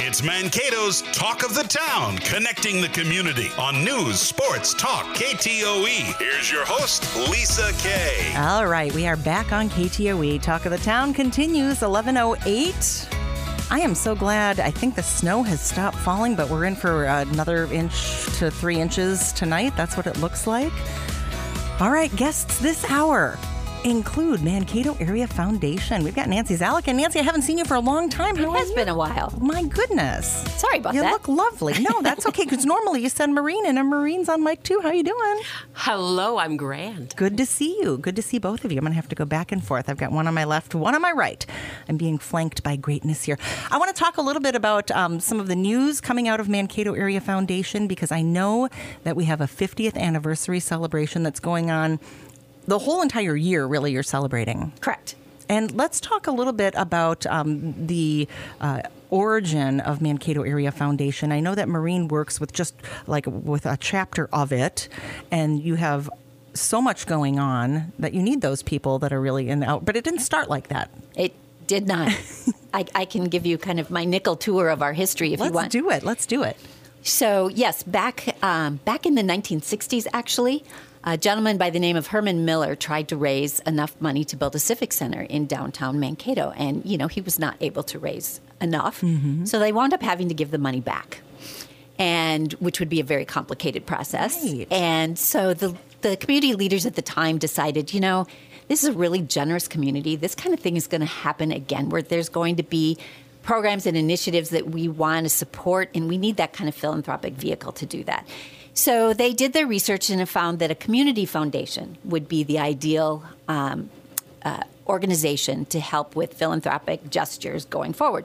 It's Mankato's Talk of the Town, connecting the community on news, sports, talk, KTOE. Here's your host, Lisa Kay. All right, we are back on KTOE. Talk of the Town continues 1108. I am so glad. I think the snow has stopped falling, but we're in for another inch to three inches tonight. That's what it looks like. All right, guests this hour include Mankato Area Foundation. We've got Nancy Zalek. And Nancy, I haven't seen you for a long time. How It has been a while. My goodness. Sorry about you that. You look lovely. No, that's okay, because normally you send Maureen in, and Maureen's on mic too. How are you doing? Hello, I'm grand. Good to see you. Good to see both of you. I'm going to have to go back and forth. I've got one on my left, one on my right. I'm being flanked by greatness here. I want to talk a little bit about um, some of the news coming out of Mankato Area Foundation because I know that we have a 50th anniversary celebration that's going on the whole entire year, really, you're celebrating. Correct. And let's talk a little bit about um, the uh, origin of Mankato Area Foundation. I know that Maureen works with just like with a chapter of it, and you have so much going on that you need those people that are really in out. But it didn't start like that. It did not. I, I can give you kind of my nickel tour of our history if Let's you want. do it. Let's do it. So yes, back um, back in the 1960s, actually, a gentleman by the name of Herman Miller tried to raise enough money to build a civic center in downtown Mankato, and you know he was not able to raise enough, mm-hmm. so they wound up having to give the money back, and which would be a very complicated process. Right. And so the the community leaders at the time decided, you know, this is a really generous community. This kind of thing is going to happen again, where there's going to be programs and initiatives that we want to support, and we need that kind of philanthropic vehicle to do that. So they did their research and have found that a community foundation would be the ideal um, uh, organization to help with philanthropic gestures going forward.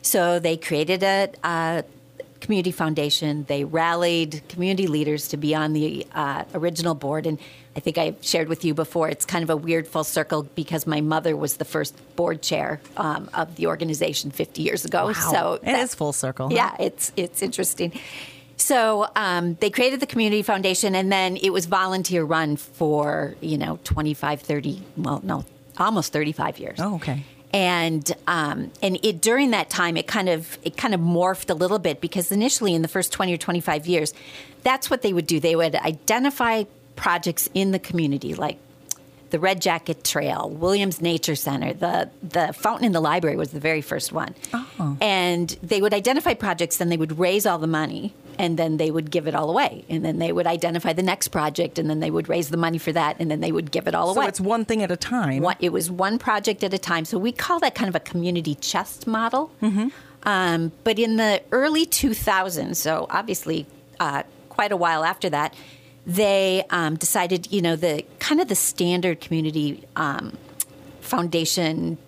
So they created a, a community foundation. They rallied community leaders to be on the uh, original board. And I think I shared with you before, it's kind of a weird full circle because my mother was the first board chair um, of the organization 50 years ago. So it is full circle. huh? yeah, it's it's interesting. So um, they created the community foundation, and then it was volunteer run for you know 25, 30, well, no, almost 35 years. Oh, okay. And um, and it during that time, it kind of it kind of morphed a little bit because initially in the first 20 or 25 years, that's what they would do. They would identify projects in the community like the Red Jacket Trail, Williams Nature Center, the the fountain in the library was the very first one. Oh. And they would identify projects, then they would raise all the money, and then they would give it all away. And then they would identify the next project, and then they would raise the money for that, and then they would give it all So away. So it's one thing at a time. One, it was one project at a time. So we call that kind of a community chest model. Um, but in the early 2000s, so obviously uh, quite a while after that, they um, decided, you know, the kind of the standard community um, foundation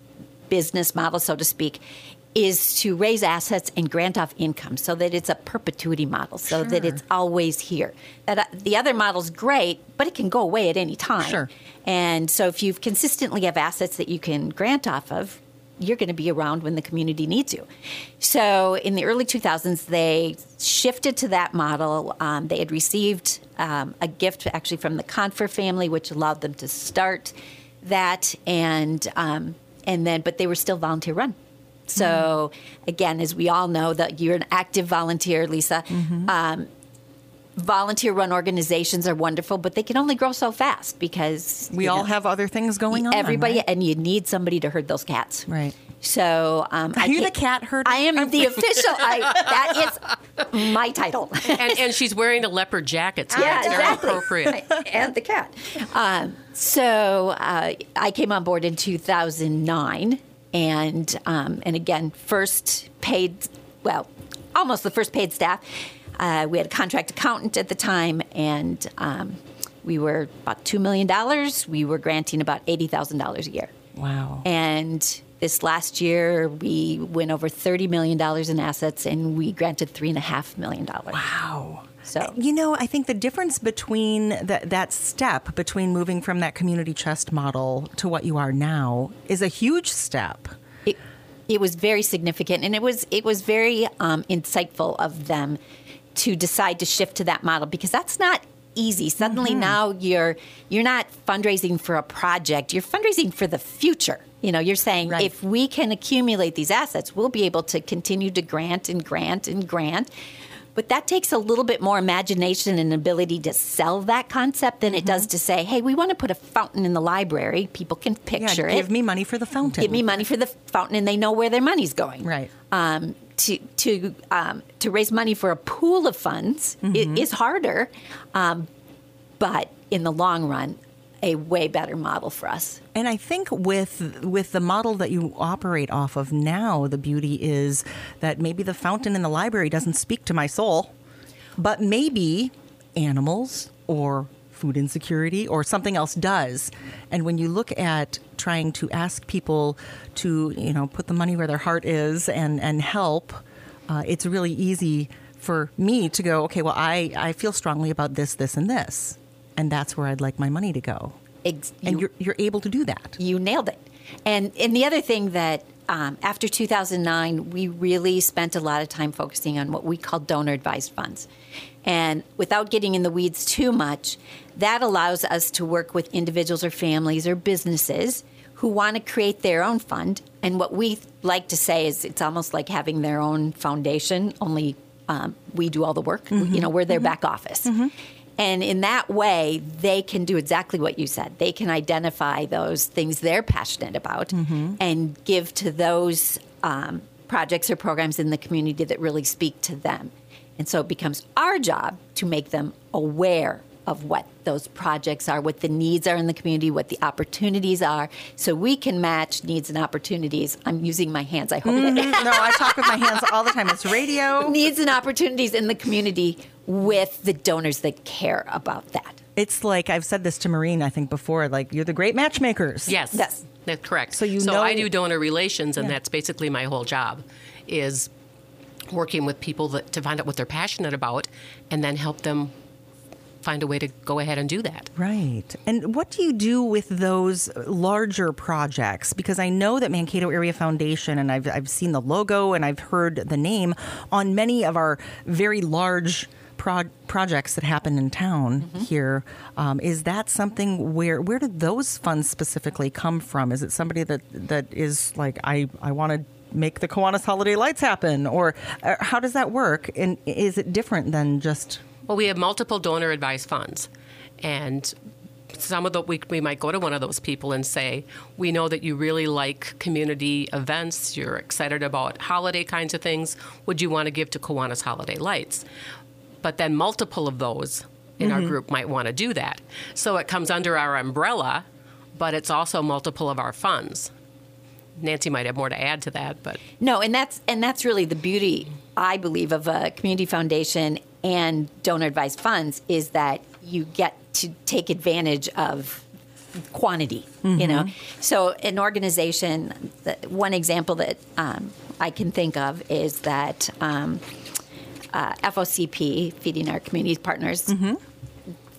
business model, so to speak, is to raise assets and grant off income so that it's a perpetuity model, so that it's always here. That uh, the other model's great, but it can go away at any time. Sure. And so if you consistently have assets that you can grant off of, you're going to be around when the community needs you. So in the early 2000s, they shifted to that model. Um, they had received um, a gift actually from the Confer family, which allowed them to start that, and um, and then but they were still volunteer run. So again, as we all know, that you're an active volunteer, Lisa. Um, volunteer run organizations are wonderful, but they can only grow so fast because we all know, have other things going on. everybody, right? and you need somebody to herd those cats. Right. So, um, Are I you the cat herder? I am the official. I, that is my title. And, and she's wearing a leopard jacket, so Yeah, it's very exactly. appropriate. and the cat. Um, so uh, I came on board in 2009, and um, and again, first paid, well, almost the first paid staff. Uh, we had a contract accountant at the time, and um, we were about two million dollars. We were granting about eighty thousand dollars a year. Wow. And this last year, we went over $30 million in assets and we granted $3.5 million. Wow. So- you know, I think the difference between that that step between moving from that community chest model to what you are now is a huge step. It, it was very significant and it was, it was very um, insightful of them to decide to shift to that model because that's not easy. Suddenly now you're you're not fundraising for a project. You're fundraising for the future. You know, you're saying Right. if we can accumulate these assets, we'll be able to continue to grant and grant and grant. But that takes a little bit more imagination and ability to sell that concept than it does to say, hey, we want to put a fountain in the library. People can Yeah, picture give it. Give me money for the fountain. Give me money for the fountain, and they know where their money's going. Right. Um, to to um, to raise money for a pool of funds Mm-hmm. is harder, um, but in the long run, a way better model for us. And I think with with the model that you operate off of now, the beauty is that maybe the fountain in the library doesn't speak to my soul, but maybe animals or food insecurity or something else does. And when you look at trying to ask people to, you know, put the money where their heart is and and help, uh, it's really easy for me to go, okay, well, I I feel strongly about this, this, and this, and that's where I'd like my money to go. Ex- And you- you're you're able to do that. you nailed it. And and the other thing that um, after 2009, we really spent a lot of time focusing on what we call donor advised funds. And without getting in the weeds too much, that allows us to work with individuals or families or businesses who want to create their own fund. And what we like to say is it's almost like having their own foundation, only um, we do all the work. You know, we're their back office. And in that way, they can do exactly what you said. They can identify those things they're passionate about and give to those um, projects or programs in the community that really speak to them. And so it becomes our job to make them aware of what those projects are, what the needs are in the community, what the opportunities are, so we can match needs and opportunities. I'm using my hands, I hope. that- no, I talk with my hands all the time. It's radio. needs and opportunities in the community with the donors that care about that. It's like I've said this to Maureen, I think before. Like you're the great matchmakers. Yes. Yes. That's correct. So you so know- I do donor relations, and Yeah. that's basically my whole job, is working with people that, to find out what they're passionate about, and then help them find a way to go ahead and do that. Right. And what do you do with those larger projects? Because I know that Mankato Area Foundation, and I've, I've seen the logo and I've heard the name on many of our very large pro- projects that happen in town here. Um, is that something where where do those funds specifically come from? Is it somebody that that is like I I want to make the Kiwanis Holiday Lights happen, or uh, how does that work? And is it different than just Well, we have multiple donor advised funds, and some of the we, we might go to one of those people and say, "We know that you really like community events. You're excited about holiday kinds of things. Would you want to give to Kiwanis Holiday Lights?" But then multiple of those in our group might want to do that. So it comes under our umbrella, but it's also multiple of our funds. Nancy might have more to add to that, but No, and that's and that's really the beauty, I believe, of a community foundation and donor advised funds is that you get to take advantage of quantity. You know, so an organization. One example that um, I can think of is that um, uh, FOCP, Feeding Our Community Partners,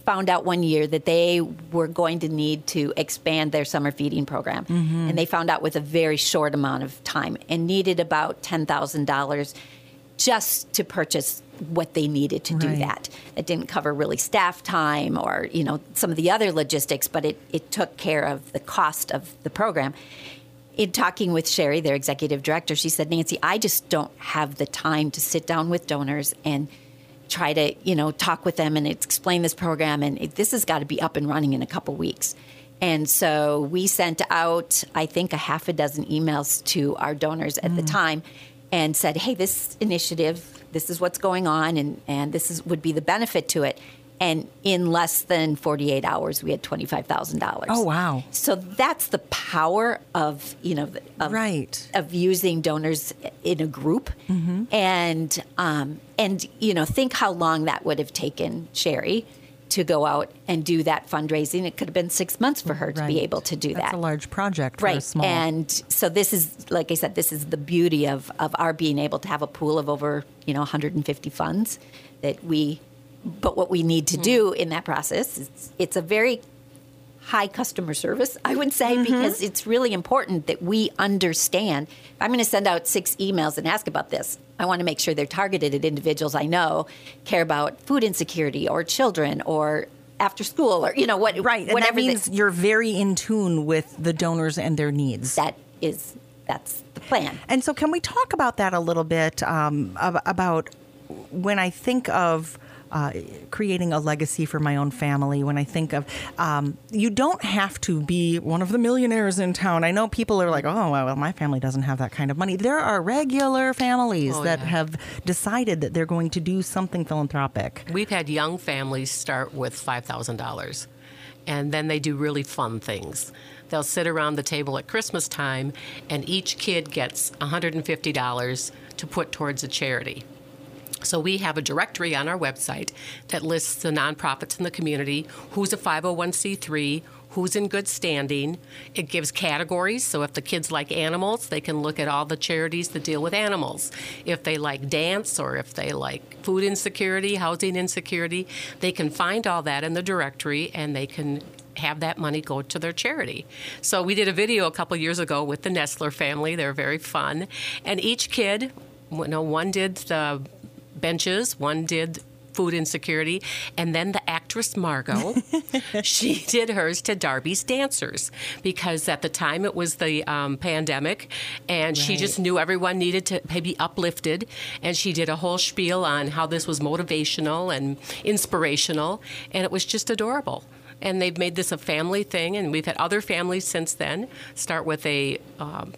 found out one year that they were going to need to expand their summer feeding program. And they found out with a very short amount of time and needed about $10,000 just to purchase what they needed to do that. It didn't cover really staff time or, you know, some of the other logistics, but it, it took care of the cost of the program. In talking with Sherry, their executive director, she said, Nancy, I just don't have the time to sit down with donors and try to, you know, talk with them and explain this program. And it, this has got to be up and running in a couple weeks. And so we sent out, I think, a half a dozen emails to our donors at the mm. time and said, hey, this initiative, this is what's going on, and, and this is, would be the benefit to it. And in less than 48 hours, we had $25,000. Oh, wow. So that's the power of, you know, of, Right. of using donors in a group. And, um, and, you know, think how long that would have taken Sherry to go out and do that fundraising. It could have been six months for her to be able to do That's that. a large project for a Right. small. And so this is, like I said, this is the beauty of, of our being able to have a pool of over, you know, 150 funds that we, but what we need to do in that process is it's a very high customer service, I would say, Mm-hmm. because it's really important that we understand. If I'm going to send out six emails and ask about this, I want to make sure they're targeted at individuals I know care about food insecurity or children or after school or, you know, what, Right. And whatever that means you're very in tune with the donors and their needs. that is, that's the plan. And so, can we talk about that a little bit? Um, about when I think of uh, creating a legacy for my own family, when I think of, um, you don't have to be one of the millionaires in town. I know people are like, oh, well, my family doesn't have that kind of money. There are regular families Oh, that yeah. have decided that they're going to do something philanthropic. We've had young families start with $5,000 and then they do really fun things. They'll sit around the table at Christmas time and each kid gets $150 to put towards a charity. So we have a directory on our website that lists the nonprofits in the community, who's a 501c3, who's in good standing. It gives categories, so if the kids like animals, they can look at all the charities that deal with animals. If they like dance or if they like food insecurity, housing insecurity, they can find all that in the directory and they can have that money go to their charity. So we did a video a couple years ago with the Nestler family. They're very fun. And each kid, you know, one did the benches, one did food insecurity, and then the actress Margot, she did hers to Darby's Dancers because at the time it was the um, pandemic, and she just knew everyone needed to be uplifted, and she did a whole spiel on how this was motivational and inspirational, and it was just adorable. And they've made this a family thing, and we've had other families since then. Start with a um,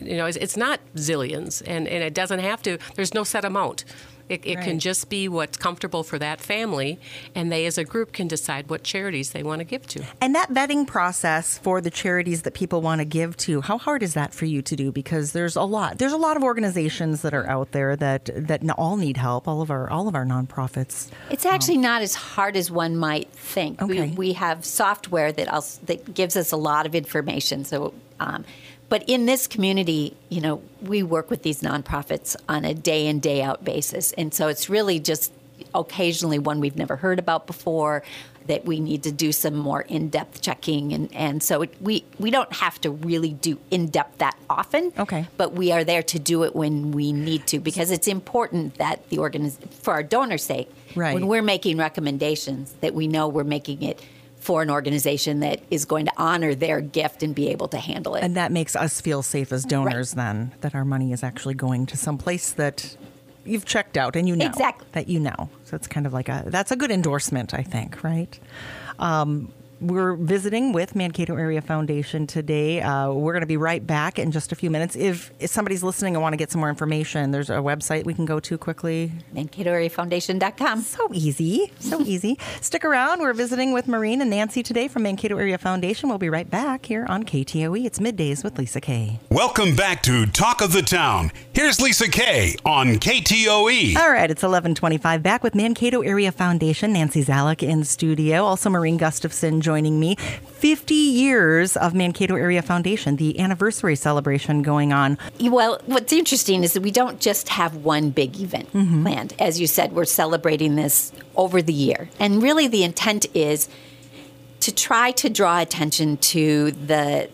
you know, it's, it's not zillions, and, and it doesn't have to. There's no set amount. It, it can just be what's comfortable for that family, and they as a group can decide what charities they want to give to. And that vetting process for the charities that people want to give to, how hard is that for you to do? Because there's a lot. There's a lot of organizations that are out there that that all need help. All of our all of our nonprofits. It's actually not as hard as one might think. Okay. We, we have software that else, that gives us a lot of information. So, um, but in this community, you know, we work with these nonprofits on a day in day out basis, and so it's really just occasionally one we've never heard about before that we need to do some more in-depth checking and, and so it, we we don't have to really do in-depth that often Okay. but we are there to do it when we need to because it's important that the organiz- for our donors sake Right. when we're making recommendations that we know we're making it for an organization that is going to honor their gift and be able to handle it. And that makes us feel safe as donors then that our money is actually going to some place that you've checked out and you know Exactly. that you know. So it's kind of like a that's a good endorsement, I think, right? Um, we're visiting with Mankato Area Foundation today. Uh, we're going to be right back in just a few minutes. If, if somebody's listening and want to get some more information, there's a website we can go to quickly. MankatoAreaFoundation.com. So easy, so easy. Stick around. We're visiting with Maureen and Nancy today from Mankato Area Foundation. We'll be right back here on KTOE. It's middays with Lisa Kay. Welcome back to Talk of the Town. Here's Lisa Kay on. KTOE. All right, it's 1125 back with Mankato Area Foundation. Nancy Zalek in studio. Also, Maureen Gustafson joining me. 50 years of Mankato Area Foundation, the anniversary celebration going on. Well, what's interesting is that we don't just have one big event planned. As you said, we're celebrating this over the year. And really, the intent is to try to draw attention to the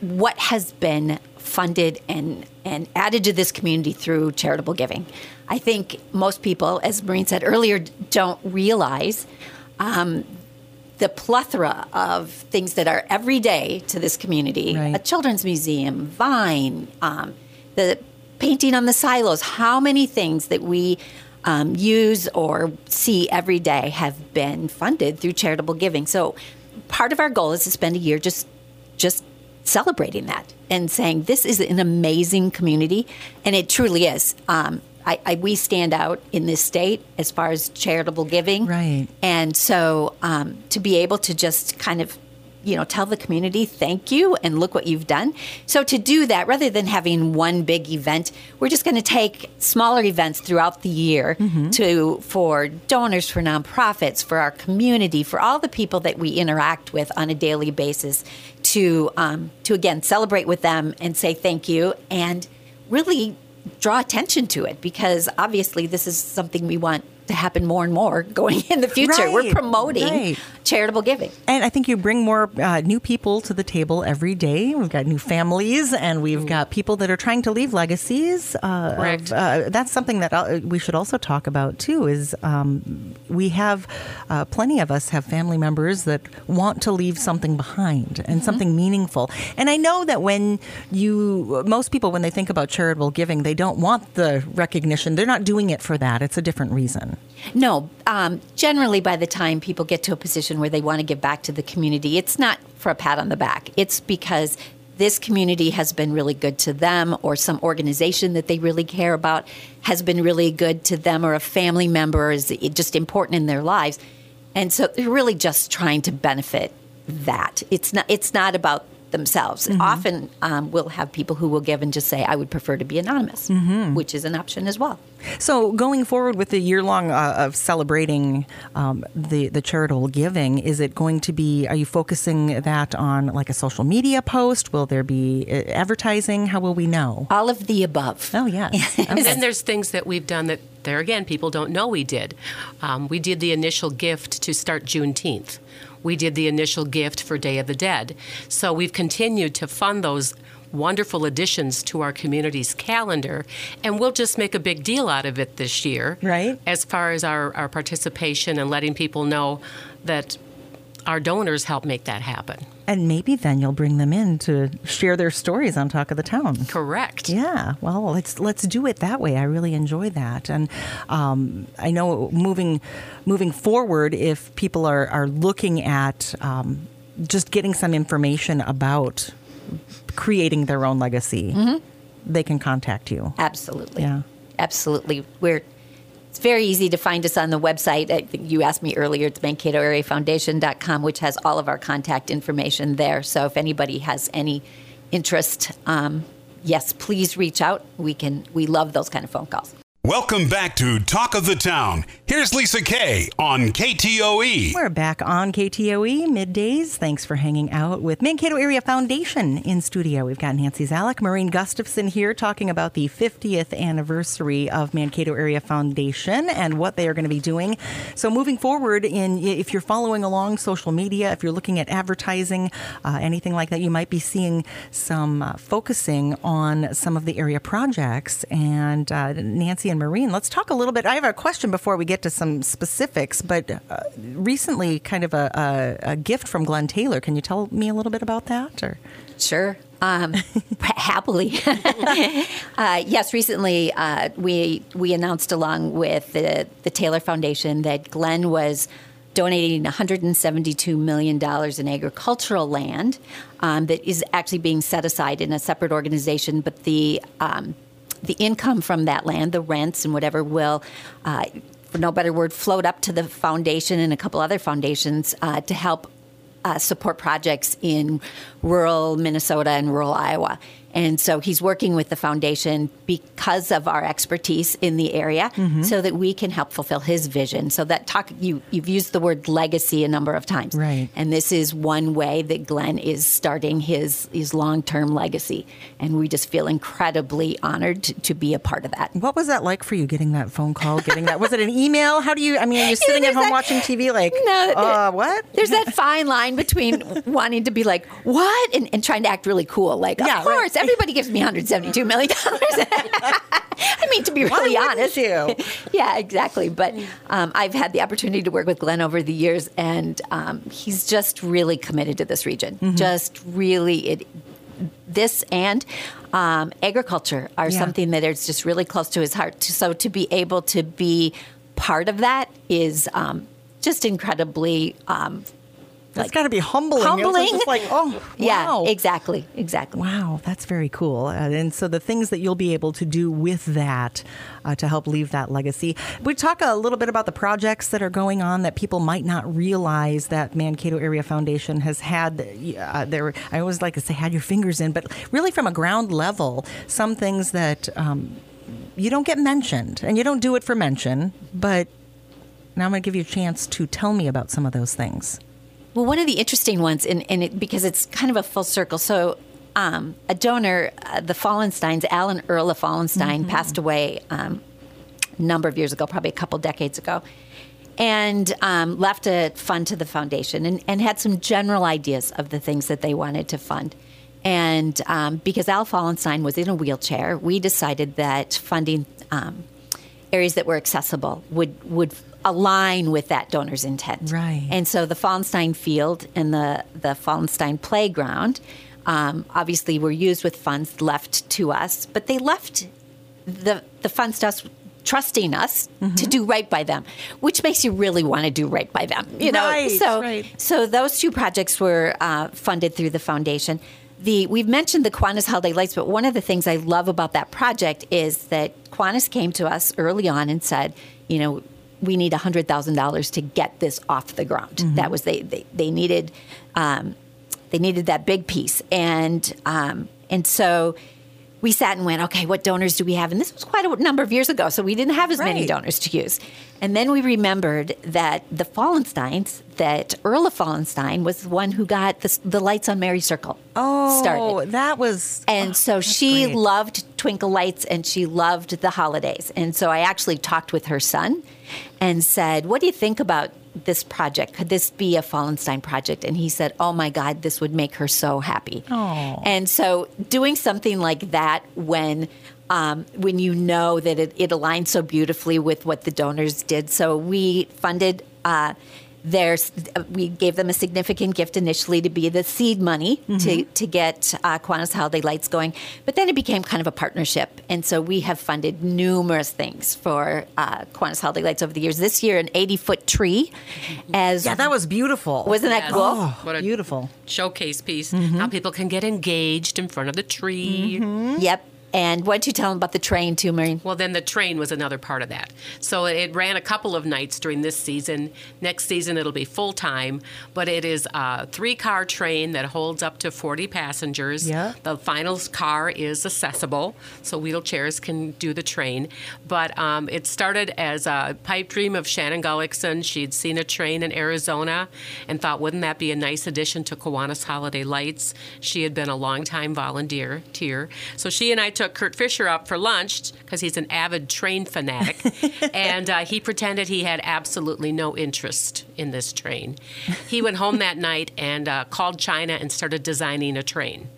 what has been funded and, and added to this community through charitable giving. I think most people, as Maureen said earlier, don't realize um, the plethora of things that are every day to this community Right. a children's museum, Vine, um, the painting on the silos, how many things that we um, use or see every day have been funded through charitable giving. So part of our goal is to spend a year just just celebrating that and saying this is an amazing community, and it truly is. Um, I, I, we stand out in this state as far as charitable giving, Right. And so um, to be able to just kind of you know tell the community thank you and look what you've done. So to do that rather than having one big event we're just going to take smaller events throughout the year to for donors for nonprofits for our community for all the people that we interact with on a daily basis to um, to again celebrate with them and say thank you and really draw attention to it because obviously this is something we want to happen more and more going in the future. Right, We're promoting right. charitable giving. And I think you bring more uh, new people to the table every day. We've got new families, and we've got people that are trying to leave legacies. Uh, Correct. uh, that's something that uh, we should also talk about too. Is um, we have uh, plenty of us have family members that want to leave something behind and something meaningful. And I know that when you, most people, when they think about charitable giving, they don't want the recognition. They're not doing it for that. It's a different reason. No, um, generally, by the time people get to a position where they want to give back to the community, it's not for a pat on the back. It's because this community has been really good to them, or some organization that they really care about has been really good to them, or a family member is just important in their lives. And so they're really just trying to benefit that. It's not. It's not about themselves. Often, um, we'll have people who will give and just say, "I would prefer to be anonymous," which is an option as well. So, going forward with the year long uh, of celebrating um, the the charitable giving, is it going to be? Are you focusing that on like a social media post? Will there be uh, advertising? How will we know? All of the above. Oh yes, And then there's things that we've done that there again people don't know we did. Um, we did the initial gift to start Juneteenth. We did the initial gift for Day of the Dead. So we've continued to fund those wonderful additions to our community's calendar, and we'll just make a big deal out of it this year. Right. As far as our, our participation and letting people know that our donors help make that happen. and maybe then you'll bring them in to share their stories on Talk of the Town. Correct. Yeah, well, let's let's do it that way. I really enjoy that, and um, I know moving moving forward, if people are are looking at um, just getting some information about creating their own legacy, they can contact you. Absolutely. Yeah. Absolutely. We're it's very easy to find us on the website. I think you asked me earlier, it's mankatoareafoundation.com, which has all of our contact information there. So if anybody has any interest, um, yes, please reach out. We can we love those kind of phone calls. Welcome back to Talk of the Town. Here's Lisa Kay on. KTOE. We're back on KTOE middays. Thanks for hanging out with Mankato Area Foundation in studio. We've got Nancy Zalek, Maureen Gustafson here talking about the 50th anniversary of Mankato Area Foundation and what they are going to be doing. So moving forward, in if you're following along social media, if you're looking at advertising, uh, anything like that, you might be seeing some uh, focusing on some of the area projects. And uh, Nancy and Maureen, let's talk a little bit. I have a question before we get to some specifics, but uh, recently, kind of a, a, a gift from Glenn Taylor. Can you tell me a little bit about that? Or Sure. Um, happily. uh, yes, recently uh, we we announced along with the, the Taylor Foundation that Glenn was donating 172 million dollars in agricultural land um, that is actually being set aside in a separate organization, but the um, the income from that land, the rents and whatever, will. Uh, for no better word, float up to the foundation and a couple other foundations uh, to help uh, support projects in rural Minnesota and rural Iowa. And so he's working with the foundation because of our expertise in the area so that we can help fulfill his vision. So that talk you you've used the word legacy a number of times. Right. And this is one way that Glenn is starting his his long-term legacy. And we just feel incredibly honored to, to be a part of that. what was that like for you getting that phone call? Getting that was it an email? How do you? I mean, are you sitting at home that- watching TV like, No, uh, what? There's that fine line between wanting to be like, what? And, and trying to act really cool. Like, Yeah, of right. Everybody gives me $172 million. I mean, to be really wouldn't honest. you? yeah, exactly. But um, I've had the opportunity to work with Glenn over the years, and um, he's just really committed to this region. Mm-hmm. Just really, it, this and um, agriculture are Yeah. something that is just really close to his heart. So to be able to be part of that is um, just incredibly um, That's got to be humbling. Humbling. like, oh, yeah, exactly, exactly. Wow, that's very cool. Uh, and so the things that you'll be able to do with that uh, to help leave that legacy. We talk a little bit about the projects that are going on that people might not realize that Mankato Area Foundation has had. Uh, there, I always like to say, had your fingers in, but really from a ground level, some things that um, you don't get mentioned, and you don't do it for mention, but. Now I'm going to give you a chance to tell me about some of those things. Well, one of the interesting ones, and, and it, because it's kind of a full circle. So, um, a donor, uh, the Fallensteins, Alan Earl of Fallenstein, passed away um, number of years ago, probably a couple decades ago, and um, left a fund to the foundation and, and had some general ideas of the things that they wanted to fund. And um, because Al Fallenstein was in a wheelchair, we decided that funding um, areas that were accessible would would align with that donor's intent. Right. And so the Fallenstein Field and the the Fallenstein Playground um, obviously were used with funds left to us, but they left the the funds to us trusting us Mm-hmm. to do right by them, which makes you really want to do right by them. You know, Right, so right. so those two projects were uh, funded through the foundation. The we've mentioned the Kiwanis Holiday Lights, but one of the things I love about that project is that Kiwanis came to us early on and said, you know, we need hundred thousand dollars to get this off the ground. Mm-hmm. That was they they, they needed. Um, they needed that big piece, and um, and so we sat and went, okay, what donors do we have? And this was quite a number of years ago, so we didn't have as many donors to use. And then we remembered that the Fallensteins, that Earl of Fallenstein was the one who got the, the lights on Mary Circle Oh, started. that was. And oh, so she great. loved twinkle lights and she loved the holidays. And so I actually talked with her son and said, What do you think about this project? Could this be a Fallenstein project? And he said, Oh my God, this would make her so happy. Oh. And so doing something like that when um, when you know that it, it aligns so beautifully with what the donors did. So we funded uh, there's we gave them a significant gift initially to be the seed money to, to get uh, Kiwanis Holiday Lights going, but then it became kind of a partnership, and so we have funded numerous things for uh, Kiwanis Holiday Lights over the years. This year, an 80 foot tree, as Yeah, that was beautiful. wasn't that Yes. cool? Oh, What a- beautiful. Showcase piece. How people can get engaged in front of the tree. Yep. And why don't you tell them about the train too, Maureen? Well, then the train was another part of that. So it ran a couple of nights during this season. Next season, it'll be full time, but it is a three car train that holds up to 40 passengers. Yeah. The final car is accessible, so wheelchairs can do the train. But um, it started as a pipe dream of Shannon Gullickson. She'd seen a train in Arizona and thought, wouldn't that be a nice addition to Kiwanis Holiday Lights? She had been a longtime volunteer. Tier. So she and I took Kurt Fisher up for lunch because he's an avid train fanatic, and uh, he pretended he had absolutely no interest in this train. He went home that night and uh, called China and started designing a train.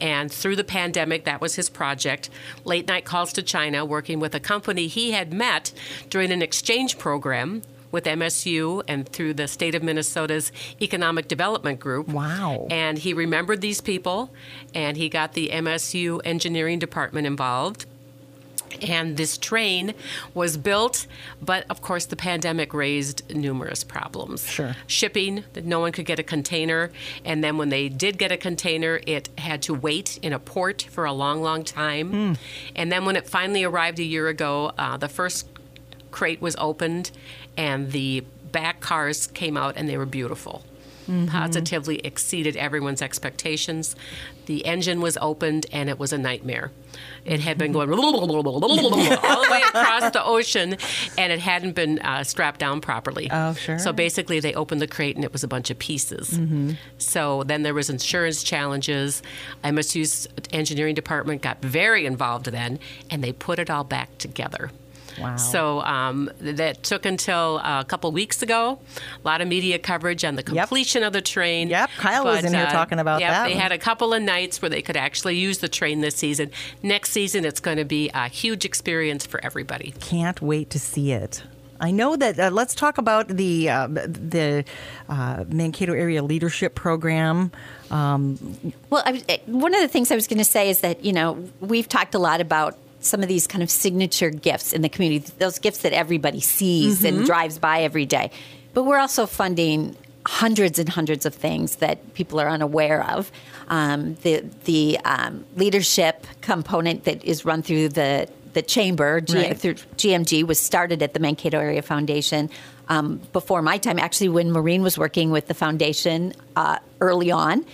And through the pandemic, that was his project. Late night calls to China, working with a company he had met during an exchange program with MSU and through the state of Minnesota's Economic Development Group. Wow. And he remembered these people, and he got the MSU engineering department involved. And this train was built, but of course, the pandemic raised numerous problems. Sure. Shipping, that no one could get a container. And then when they did get a container, it had to wait in a port for a long, long time. And then when it finally arrived a year ago, uh, the first crate was opened, and the back cars came out, and they were beautiful. Positively exceeded everyone's expectations. The engine was opened, and it was a nightmare. It had been going all the way across the ocean, and it hadn't been uh, strapped down properly. Oh, sure. So basically, they opened the crate, and it was a bunch of pieces. So then there was insurance challenges. MSU's engineering department got very involved then, and they put it all back together. Wow. So um, that took until uh, a couple weeks ago. A lot of media coverage on the completion of the train. Yep, Kyle was in here talking about yep, that They had a couple of nights where they could actually use the train this season. Next season, it's going to be a huge experience for everybody. Can't wait to see it. I know that. Uh, let's talk about the uh, the uh, Mankato Area Leadership Program. Um, Well, I eh, one of the things I was going to say is that you know we've talked a lot about some of these kind of signature gifts in the community, those gifts that everybody sees and drives by every day. But we're also funding hundreds and hundreds of things that people are unaware of. Um, the the um, leadership component that is run through the the chamber G- Right. through GMG was started at the Mankato Area Foundation um, before my time. Actually, when Maureen was working with the foundation uh, early on,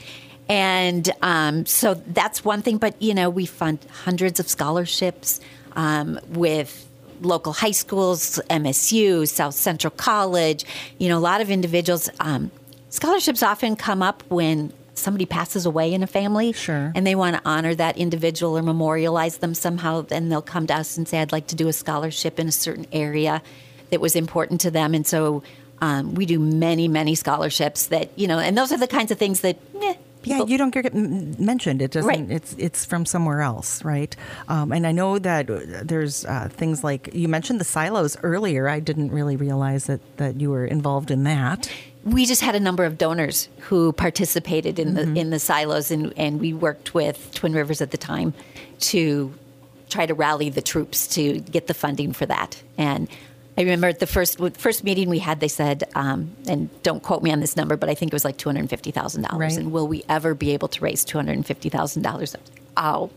and um, so that's one thing. But you know, we fund hundreds of scholarships um, with local high schools, MSU, South Central College. You know, a lot of individuals. Um, scholarships often come up when somebody passes away in a family Sure. and they want to honor that individual or memorialize them somehow, then they'll come to us and say, I'd like to do a scholarship in a certain area that was important to them. And so um, we do many, many scholarships that, you know, and those are the kinds of things that, eh, Yeah, you don't get mentioned. It doesn't. Right. It's it's from somewhere else, right? Um, and I know that uh, there's uh, things like you mentioned the silos earlier. I didn't really realize that that you were involved in that. we just had a number of donors who participated in the in the silos, and, and we worked with Twin Rivers at the time to try to rally the troops to get the funding for that. And I remember at the first first meeting we had, they said, um, and don't quote me on this number, but I think it was like two hundred fifty thousand Right. dollars. And will we ever be able to raise two hundred fifty thousand dollars? Oh,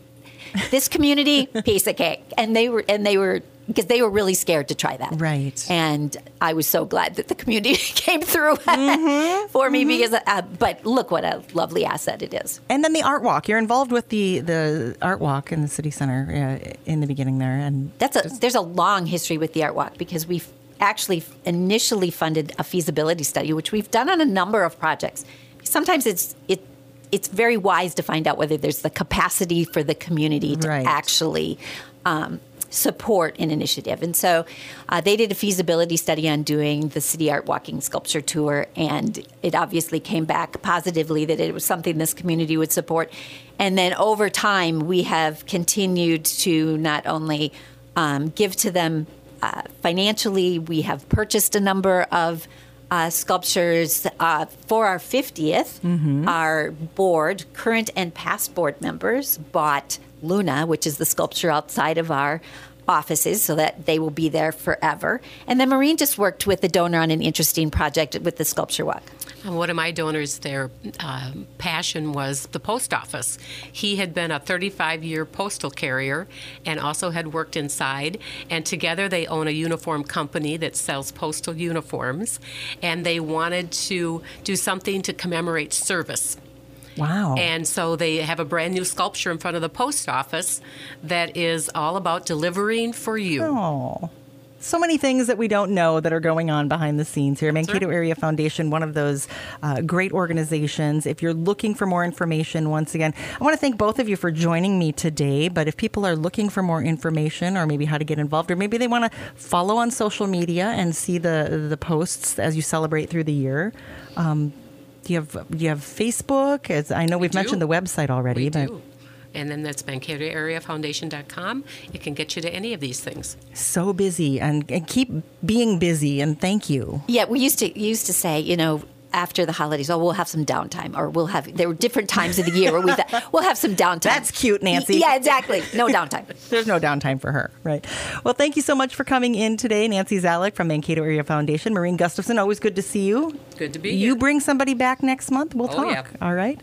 this community piece of cake, and they were and they were because they were really scared to try that. Right. And I was so glad that the community came through Mm-hmm. for me because, uh, but look what a lovely asset it is. And then the art walk. You're involved with the the art walk in the city center uh, in the beginning there, and That's a there's a long history with the art walk because we've actually initially funded a feasibility study, which we've done on a number of projects. Sometimes it's it it's very wise to find out whether there's the capacity for the community to Right. actually um, support an initiative. And so uh, they did a feasibility study on doing the city art walking sculpture tour, and it obviously came back positively that it was something this community would support. And then over time, we have continued to not only um, give to them uh, financially, we have purchased a number of uh, sculptures uh, for our 50th. Our board, current and past board members, bought Luna, which is the sculpture outside of our offices, so that they will be there forever. And then Maureen just worked with the donor on an interesting project with the sculpture walk. One of my donors, their uh, passion was the post office. He had been a 35 year postal carrier and also had worked inside. And together they own a uniform company that sells postal uniforms. And they wanted to do something to commemorate service. Wow. And so they have a brand new sculpture in front of the post office that is all about delivering for you. Oh. So many things that we don't know that are going on behind the scenes here. Mankato Area Foundation, one of those uh, great organizations. If you're looking for more information, once again, I want to thank both of you for joining me today. But if people are looking for more information or maybe how to get involved, or maybe they want to follow on social media and see the, the posts as you celebrate through the year, um, do you have do you have Facebook? As I know we've do. mentioned the website already, We but do. And then that's MankatoAreaFoundation.com. It can get you to any of these things. so busy and, and keep being busy. And thank you. Yeah, we used to used to say, you know, after the holidays, oh, we'll have some downtime, or we'll have. There were different times of the year where we thought, we'll have some downtime. That's cute, Nancy. Yeah, exactly. No downtime. There's no downtime for her, right? Well, thank you so much for coming in today, Nancy Zalek from Mankato Area Foundation. Maureen Gustafson, always good to see you. Good to be You here. bring somebody back next month. We'll Oh, talk. yeah. All right.